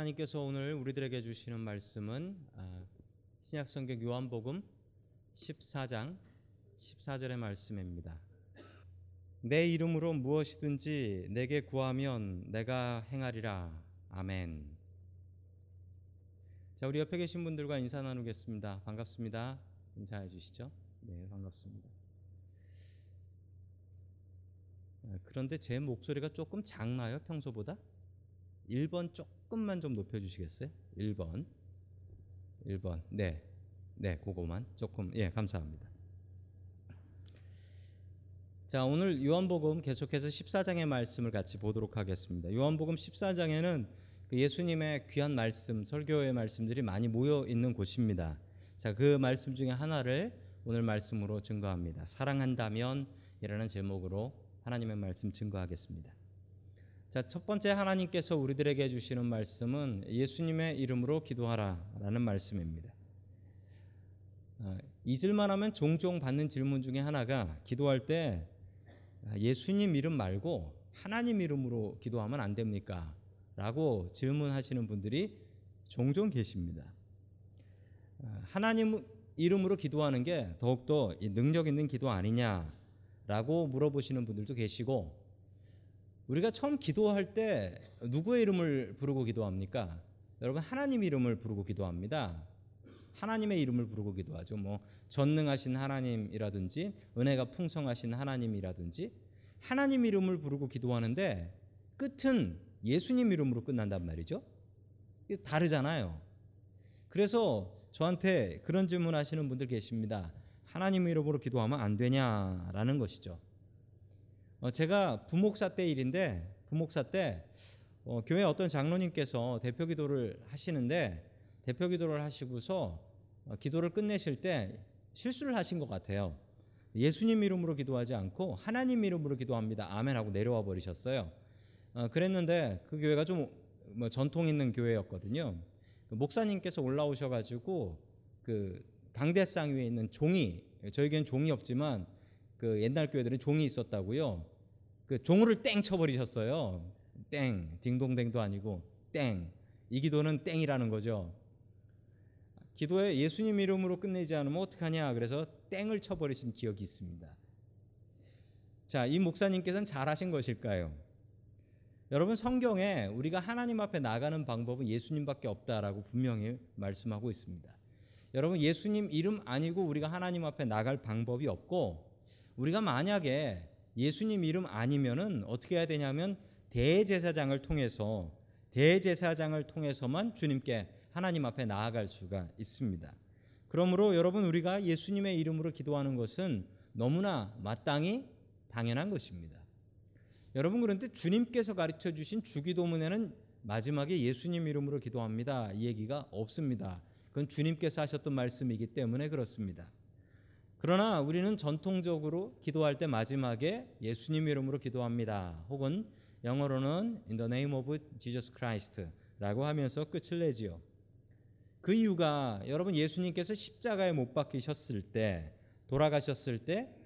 하나님께서 오늘 우리들에게 주시는 말씀은 아, 신약성경 요한복음 14장 14절의 말씀입니다. 내 이름으로 무엇이든지 내게 구하면 내가 행하리라. 아멘. 자, 우리 옆에 계신 분들과 인사 나누겠습니다. 반갑습니다. 인사해 주시죠. 네, 반갑습니다. 아, 그런데 제 목소리가 조금 작나요, 평소보다? 1번 조금만 좀 높여 주시겠어요? 1번. 1번. 네. 네, 그거만 조금 예, 감사합니다. 자, 오늘 요한복음 계속해서 14장의 말씀을 같이 보도록 하겠습니다. 요한복음 14장에는 그 예수님의 귀한 말씀, 설교의 말씀들이 많이 모여 있는 곳입니다. 자, 그 말씀 중에 하나를 오늘 말씀으로 증거합니다. 사랑한다면 이라는 제목으로 하나님의 말씀 증거하겠습니다. 자, 첫 번째 하나님께서 우리들에게 주시는 말씀은 예수님의 이름으로 기도하라라는 말씀입니다. 아, 잊을만 하면 종종 받는 질문 중에 하나가 기도할 때 아, 예수님 이름 말고 하나님 이름으로 기도하면 안 됩니까? 라고 질문하시는 분들이 종종 계십니다. 아, 하나님 이름으로 기도하는 게 더욱더 능력 있는 기도 아니냐라고 물어보시는 분들도 계시고 우리가 처음 기도할 때 누구의 이름을 부르고 기도합니까? 여러분 하나님 이름을 부르고 기도합니다. 하나님의 이름을 부르고 기도하죠. 뭐 전능하신 하나님이라든지 은혜가 풍성하신 하나님이라든지 하나님 이름을 부르고 기도하는데 끝은 예수님 이름으로 끝난단 말이죠. 다르잖아요. 그래서 저한테 그런 질문 하시는 분들 계십니다. 하나님 이름으로 기도하면 안 되냐라는 것이죠. 어, 제가 부목사 때 일인데 부목사 때 어, 교회 어떤 장로님께서 대표 기도를 하시는데 대표 기도를 하시고서 어, 기도를 끝내실 때 실수를 하신 것 같아요. 예수님 이름으로 기도하지 않고 하나님 이름으로 기도합니다. 아멘 하고 내려와 버리셨어요. 어, 그랬는데 그 교회가 좀 뭐 전통 있는 교회였거든요. 그 목사님께서 올라오셔가지고 그 강대상 위에 있는 종이 저희 교회는 종이 없지만 그 옛날 교회들은 종이 있었다고요. 그 종을 땡 쳐버리셨어요. 땡 딩동댕도 아니고 땡. 이 기도는 땡이라는 거죠. 기도에 예수님 이름으로 끝내지 않으면 어떡하냐 그래서 땡을 쳐버리신 기억이 있습니다. 자, 이 목사님께서는 잘하신 것일까요? 여러분 성경에 우리가 하나님 앞에 나가는 방법은 예수님밖에 없다라고 분명히 말씀하고 있습니다. 여러분 예수님 이름 아니고 우리가 하나님 앞에 나갈 방법이 없고 우리가 만약에 예수님 이름 아니면은 어떻게 해야 되냐면 대제사장을 통해서 대제사장을 통해서만 주님께 하나님 앞에 나아갈 수가 있습니다. 그러므로 여러분 우리가 예수님의 이름으로 기도하는 것은 너무나 마땅히 당연한 것입니다. 여러분 그런데 주님께서 가르쳐 주신 주기도문에는 마지막에 예수님 이름으로 기도합니다. 이 얘기가 없습니다. 그건 주님께서 하셨던 말씀이기 때문에 그렇습니다. 그러나 우리는 전통적으로 기도할 때 마지막에 예수님 이름으로 기도합니다. 혹은 영어로는 in the name of Jesus Christ라고 하면서 끝을 내지요. 그 이유가 여러분 예수님께서 십자가에 못 박히셨을 때 돌아가셨을 때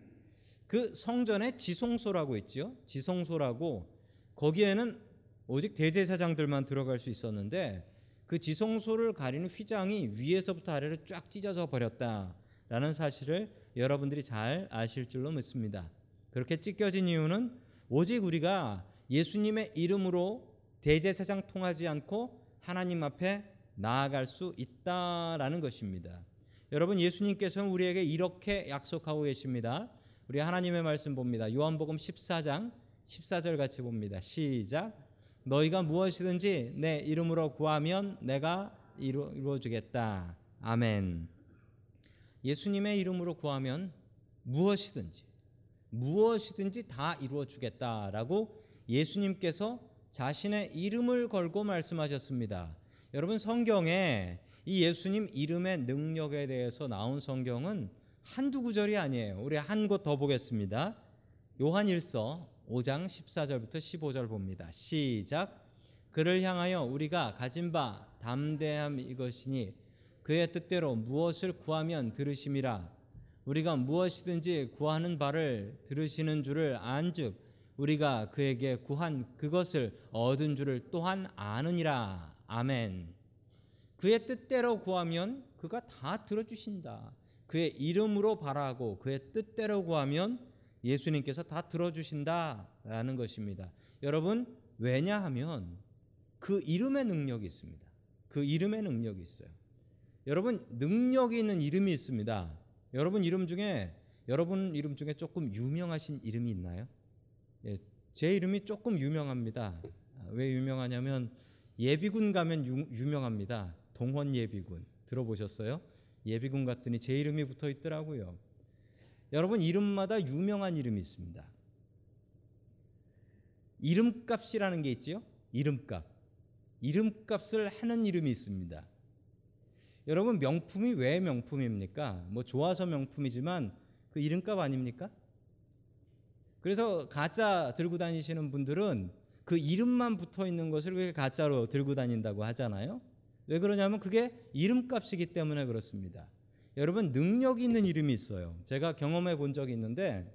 그 성전에 지성소라고 있지요. 지성소라고 거기에는 오직 대제사장들만 들어갈 수 있었는데 그 지성소를 가리는 휘장이 위에서부터 아래로 쫙 찢어져 버렸다라는 사실을 여러분들이 잘 아실 줄로 믿습니다. 그렇게 찢겨진 이유는 오직 우리가 예수님의 이름으로 대제사장 통하지 않고 하나님 앞에 나아갈 수 있다라는 것입니다. 여러분 예수님께서는 우리에게 이렇게 약속하고 계십니다. 우리 하나님의 말씀 봅니다. 요한복음 14장 14절 같이 봅니다. 시작. 너희가 무엇이든지 내 이름으로 구하면 내가 이루어 주겠다. 아멘. 예수님의 이름으로 구하면 무엇이든지 무엇이든지 다 이루어 주겠다라고 예수님께서 자신의 이름을 걸고 말씀하셨습니다. 여러분 성경에 이 예수님 이름의 능력에 대해서 나온 성경은 한두 구절이 아니에요. 우리 한 곳 더 보겠습니다. 요한일서 5장 14절부터 15절 봅니다. 시작. 그를 향하여 우리가 가진 바 담대함 이것이니 그의 뜻대로 무엇을 구하면 들으심이라 우리가 무엇이든지 구하는 바를 들으시는 줄을 안즉 우리가 그에게 구한 그것을 얻은 줄을 또한 아느니라 아멘. 그의 뜻대로 구하면 그가 다 들어주신다. 그의 이름으로 바라고 그의 뜻대로 구하면 예수님께서 다 들어주신다라는 것입니다. 여러분 왜냐하면 그 이름의 능력이 있습니다. 그 이름의 능력이 있어요. 여러분 능력이 있는 이름이 있습니다. 여러분 이름 중에 여러분 이름 중에 조금 유명하신 이름이 있나요? 예, 제 이름이 조금 유명합니다. 왜 유명하냐면 예비군 가면 유, 유명합니다. 동원 예비군 들어보셨어요? 예비군 갔더니 제 이름이 붙어 있더라고요. 여러분 이름마다 유명한 이름이 있습니다. 이름값이라는 게 있지요. 이름값. 이름값을 하는 이름이 있습니다. 여러분 명품이 왜 명품입니까? 뭐 좋아서 명품이지만 그 이름값 아닙니까? 그래서 가짜 들고 다니시는 분들은 그 이름만 붙어 있는 것을 그게 가짜로 들고 다닌다고 하잖아요. 왜 그러냐면 그게 이름값이기 때문에 그렇습니다. 여러분 능력 있는 이름이 있어요. 제가 경험해 본 적이 있는데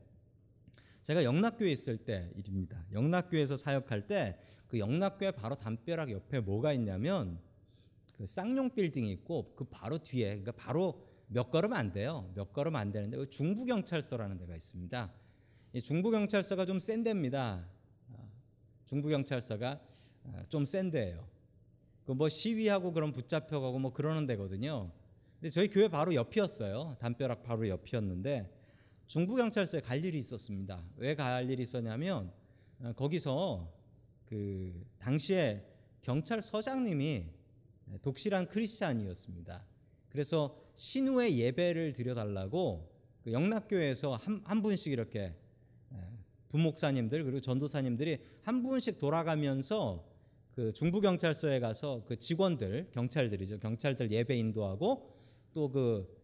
제가 영락교에 있을 때 일입니다. 영락교에서 사역할 때 그 영락교회 바로 담벼락 옆에 뭐가 있냐면 그 쌍용 빌딩이 있고 그 바로 뒤에 그러니까 바로 몇 걸음 안 돼요. 몇 걸음 안 되는데 그 중부 경찰서라는 데가 있습니다. 이 중부 경찰서가 좀 센 데입니다. 중부 경찰서가 좀 센 데예요. 그 뭐 시위하고 그런 붙잡혀가고 뭐 그러는 데거든요. 근데 저희 교회 바로 옆이었어요. 담벼락 바로 옆이었는데 중부 경찰서에 갈 일이 있었습니다. 왜 갈 일이 있었냐면 어, 거기서 그 당시에 경찰서장님이 독실한 크리스찬이었습니다. 그래서 신우의 예배를 드려달라고 그 영락교회에서 한, 한 분씩 이렇게 부목사님들 그리고 전도사님들이 한 분씩 돌아가면서 그 중부 경찰서에 가서 그 직원들 경찰들이죠 경찰들 예배 인도하고 또 그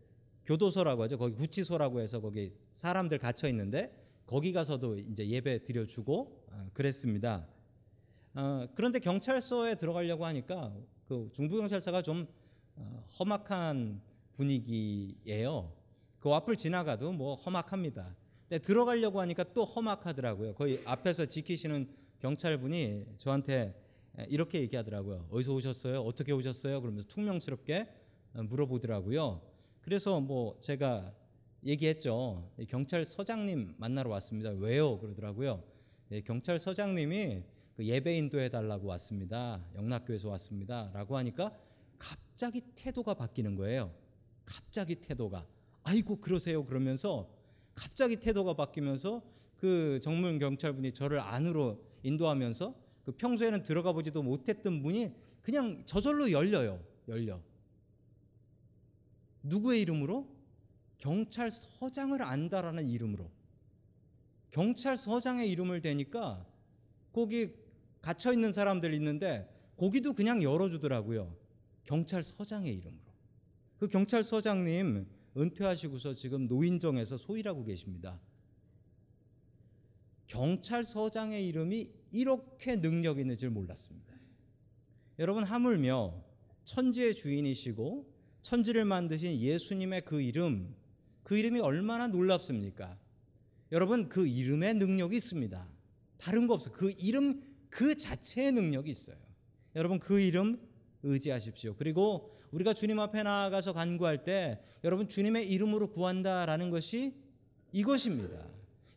교도소라고 하죠 거기 구치소라고 해서 거기 사람들 갇혀 있는데 거기 가서도 이제 예배 드려주고 그랬습니다. 어, 그런데 경찰서에 들어가려고 하니까 그 중부 경찰서가 좀 어, 험악한 분위기예요. 그 앞을 지나가도 뭐 험악합니다. 근데 들어가려고 하니까 또 험악하더라고요. 거의 앞에서 지키시는 경찰분이 저한테 이렇게 얘기하더라고요. 어디서 오셨어요? 어떻게 오셨어요? 그러면서 퉁명스럽게 어, 물어보더라고요. 그래서 뭐 제가 얘기했죠. 경찰서장님 만나러 왔습니다. 왜요? 그러더라고요. 예, 경찰서장님이 그 예배 인도해 달라고 왔습니다. 영락교에서 왔습니다라고 하니까 갑자기 태도가 바뀌는 거예요. 갑자기 태도가 아이고 그러세요 그러면서 갑자기 태도가 바뀌면서 그 정문 경찰분이 저를 안으로 인도하면서 그 평소에는 들어가 보지도 못했던 분이 그냥 저절로 열려요. 열려. 누구의 이름으로? 경찰서장을 안다라는 이름으로. 경찰서장의 이름을 대니까 거기 갇혀 있는 사람들 있는데 거기도 그냥 열어주더라고요. 경찰서장의 이름으로. 그 경찰서장님 은퇴하시고서 지금 노인정에서 소일하고 계십니다. 경찰서장의 이름이 이렇게 능력 있는 줄 몰랐습니다. 여러분 하물며 천지의 주인이시고 천지를 만드신 예수님의 그 이름, 그 이름이 얼마나 놀랍습니까? 여러분 그 이름에 능력이 있습니다. 다른 거 없어. 그 이름 그 자체의 능력이 있어요. 여러분 그 이름 의지하십시오. 그리고 우리가 주님 앞에 나아가서 간구할 때 여러분 주님의 이름으로 구한다라는 것이 이것입니다.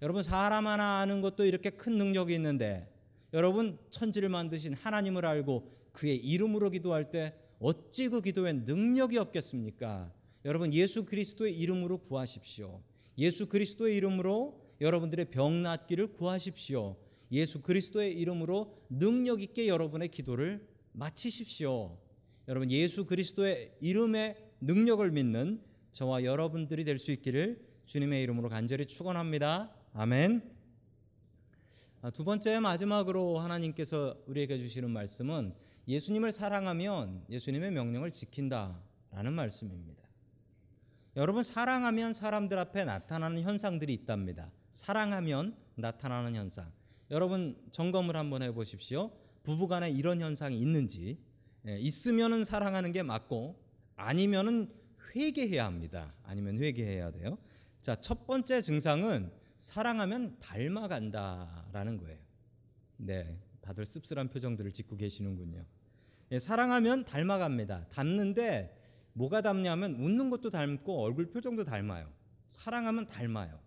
여러분 사람 하나 아는 것도 이렇게 큰 능력이 있는데 여러분 천지를 만드신 하나님을 알고 그의 이름으로 기도할 때 어찌 그 기도에 능력이 없겠습니까? 여러분 예수 그리스도의 이름으로 구하십시오. 예수 그리스도의 이름으로 여러분들의 병 낫기를 구하십시오. 예수 그리스도의 이름으로 능력 있게 여러분의 기도를 마치십시오. 여러분 예수 그리스도의 이름의 능력을 믿는 저와 여러분들이 될 수 있기를 주님의 이름으로 간절히 축원합니다. 아멘. 아, 두 번째 마지막으로 하나님께서 우리에게 주시는 말씀은 예수님을 사랑하면 예수님의 명령을 지킨다라는 말씀입니다. 여러분 사랑하면 사람들 앞에 나타나는 현상들이 있답니다. 사랑하면 나타나는 현상. 여러분 점검을 한번 해 보십시오. 부부간에 이런 현상이 있는지 예, 있으면은 사랑하는 게 맞고 아니면은 회개해야 합니다. 아니면 회개해야 돼요. 자, 첫 번째 증상은 사랑하면 닮아간다라는 거예요. 네, 다들 씁쓸한 표정들을 짓고 계시는군요. 예, 사랑하면 닮아갑니다. 닮는데 뭐가 닮냐면 웃는 것도 닮고 얼굴 표정도 닮아요. 사랑하면 닮아요.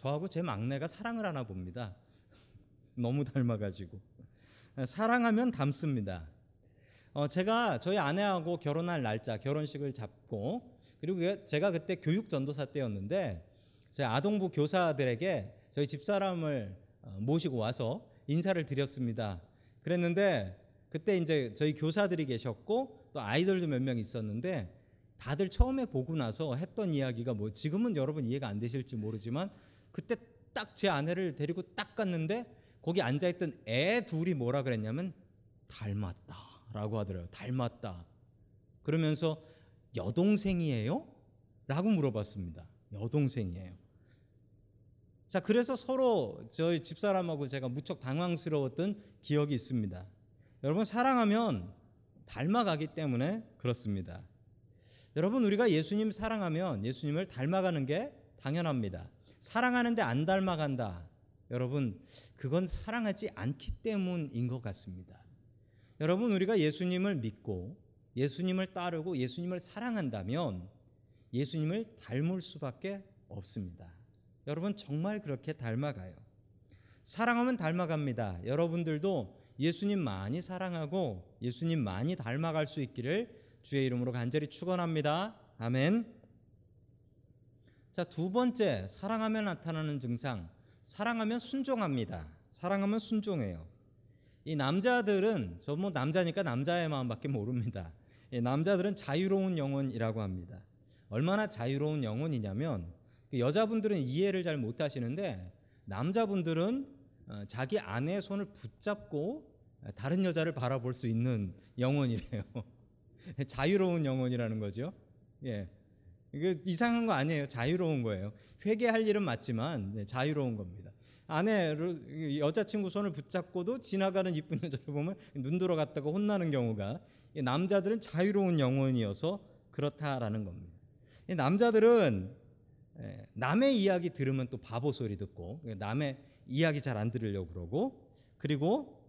저하고 제 막내가 사랑을 하나 봅니다. 너무 닮아가지고 사랑하면 닮습니다. 어, 제가 저희 아내하고 결혼할 날짜 결혼식을 잡고 그리고 그- 제가 그때 교육 전도사 때였는데 제 아동부 교사들에게 저희 집사람을 어, 모시고 와서 인사를 드렸습니다. 그랬는데 그때 이제 저희 교사들이 계셨고 또 아이들도 몇 명 있었는데 다들 처음에 보고 나서 했던 이야기가 뭐 지금은 여러분 이해가 안 되실지 모르지만 그때 딱 제 아내를 데리고 딱 갔는데 거기 앉아있던 애 둘이 뭐라 그랬냐면 닮았다 라고 하더라고요. 닮았다. 그러면서 여동생이에요? 라고 물어봤습니다. 여동생이에요. 자, 그래서 서로 저희 집사람하고 제가 무척 당황스러웠던 기억이 있습니다. 여러분, 사랑하면 닮아가기 때문에 그렇습니다. 여러분, 우리가 예수님 사랑하면 예수님을 닮아가는 게 당연합니다. 사랑하는데 안 닮아간다. 여러분, 그건 사랑하지 않기 때문인 것 같습니다. 여러분, 우리가 예수님을 믿고 예수님을 따르고 예수님을 사랑한다면 예수님을 닮을 수밖에 없습니다. 여러분, 정말 그렇게 닮아가요. 사랑하면 닮아갑니다. 여러분들도 예수님 많이 사랑하고 예수님 많이 닮아갈 수 있기를 주의 이름으로 간절히 축원합니다. 아멘. 자, 두 번째 사랑하면 나타나는 증상. 사랑하면 순종합니다. 사랑하면 순종해요. 이 남자들은 저 뭐 남자니까 남자의 마음밖에 모릅니다. 이 남자들은 자유로운 영혼이라고 합니다. 얼마나 자유로운 영혼이냐면 그 여자분들은 이해를 잘 못 하시는데 남자분들은 어, 자기 아내의 손을 붙잡고 다른 여자를 바라볼 수 있는 영혼이래요. 자유로운 영혼이라는 거죠. 예. 이게 이상한 거 아니에요. 자유로운 거예요. 회개할 일은 맞지만 네, 자유로운 겁니다. 아내를 여자친구 손을 붙잡고도 지나가는 이쁜 여자를 보면 눈 돌아갔다가 혼나는 경우가 이 남자들은 자유로운 영혼이어서 그렇다라는 겁니다. 이 남자들은 예, 남의 이야기 들으면 또 바보 소리 듣고 남의 이야기 잘 안 들으려고 그러고 그리고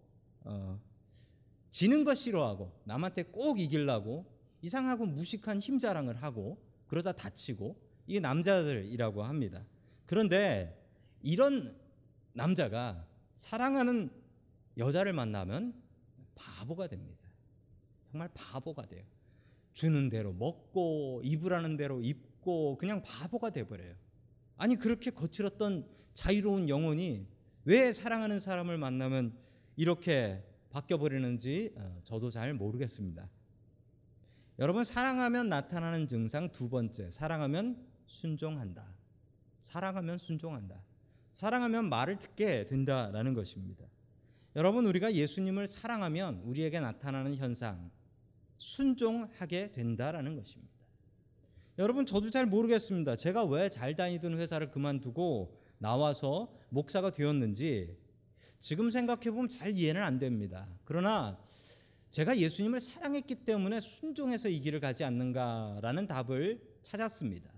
어, 지는 거 싫어하고 남한테 꼭 이기려고 이상하고 무식한 힘 자랑을 하고 그러다 다치고 이게 남자들이라고 합니다. 그런데 이런 남자가 사랑하는 여자를 만나면 바보가 됩니다. 정말 바보가 돼요. 주는 대로 먹고 입으라는 대로 입고 그냥 바보가 돼 버려요. 아니 그렇게 거칠었던 자유로운 영혼이 왜 사랑하는 사람을 만나면 이렇게 바뀌어 버리는지 어, 저도 잘 모르겠습니다. 여러분 사랑하면 나타나는 증상 두 번째 사랑하면 순종한다. 사랑하면 순종한다. 사랑하면 말을 듣게 된다라는 것입니다. 여러분 우리가 예수님을 사랑하면 우리에게 나타나는 현상 순종하게 된다라는 것입니다. 여러분 저도 잘 모르겠습니다. 제가 왜 잘 다니던 회사를 그만두고 나와서 목사가 되었는지 지금 생각해 보면 잘 이해는 안 됩니다. 그러나 제가 예수님을 사랑했기 때문에 순종해서 이 길을 가지 않는가라는 답을 찾았습니다.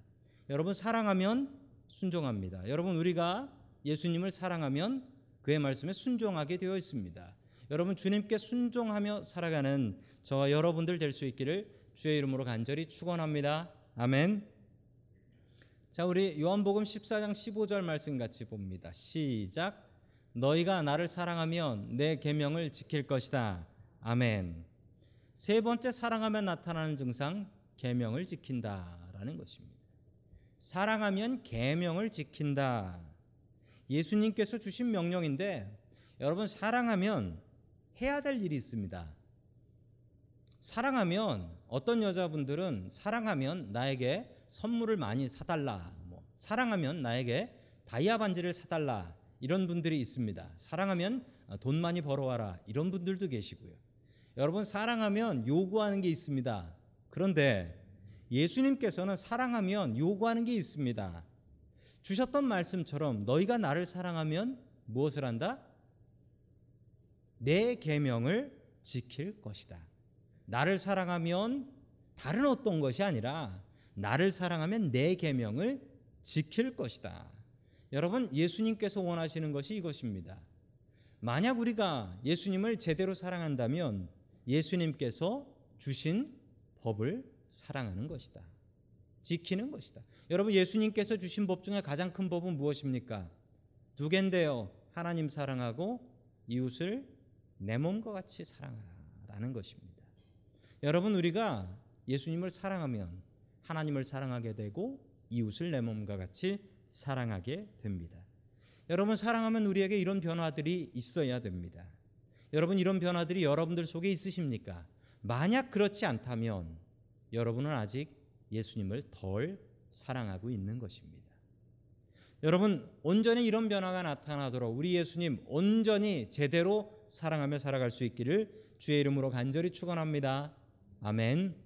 여러분 사랑하면 순종합니다. 여러분 우리가 예수님을 사랑하면 그의 말씀에 순종하게 되어 있습니다. 여러분 주님께 순종하며 살아가는 저와 여러분들 될 수 있기를 주의 이름으로 간절히 축원합니다. 아멘. 자, 우리 요한복음 14장 15절 말씀 같이 봅니다. 시작. 너희가 나를 사랑하면 내 계명을 지킬 것이다. 아멘. 세 번째 사랑하면 나타나는 증상 계명을 지킨다라는 것입니다. 사랑하면 계명을 지킨다. 예수님께서 주신 명령인데 여러분 사랑하면 해야 될 일이 있습니다. 사랑하면 어떤 여자분들은 사랑하면 나에게 선물을 많이 사달라. 뭐 사랑하면 나에게 다이아 반지를 사달라. 이런 분들이 있습니다. 사랑하면 돈 많이 벌어와라. 이런 분들도 계시고요. 여러분 사랑하면 요구하는 게 있습니다. 그런데 예수님께서는 사랑하면 요구하는 게 있습니다. 주셨던 말씀처럼 너희가 나를 사랑하면 무엇을 한다? 내 계명을 지킬 것이다. 나를 사랑하면 다른 어떤 것이 아니라 나를 사랑하면 내 계명을 지킬 것이다. 여러분 예수님께서 원하시는 것이 이것입니다. 만약 우리가 예수님을 제대로 사랑한다면 예수님께서 주신 법을 사랑하는 것이다. 지키는 것이다. 여러분 예수님께서 주신 법 중에 가장 큰 법은 무엇입니까? 두 개인데요. 하나님 사랑하고 이웃을 내 몸과 같이 사랑하라라는 것입니다. 여러분 우리가 예수님을 사랑하면 하나님을 사랑하게 되고 이웃을 내 몸과 같이 사랑하게 됩니다. 여러분 사랑하면 우리에게 이런 변화들이 있어야 됩니다. 여러분 이런 변화들이 여러분들 속에 있으십니까? 만약 그렇지 않다면 여러분은 아직 예수님을 덜 사랑하고 있는 것입니다. 여러분 온전히 이런 변화가 나타나도록 우리 예수님 온전히 제대로 사랑하며 살아갈 수 있기를 주의 이름으로 간절히 축원합니다. 아멘.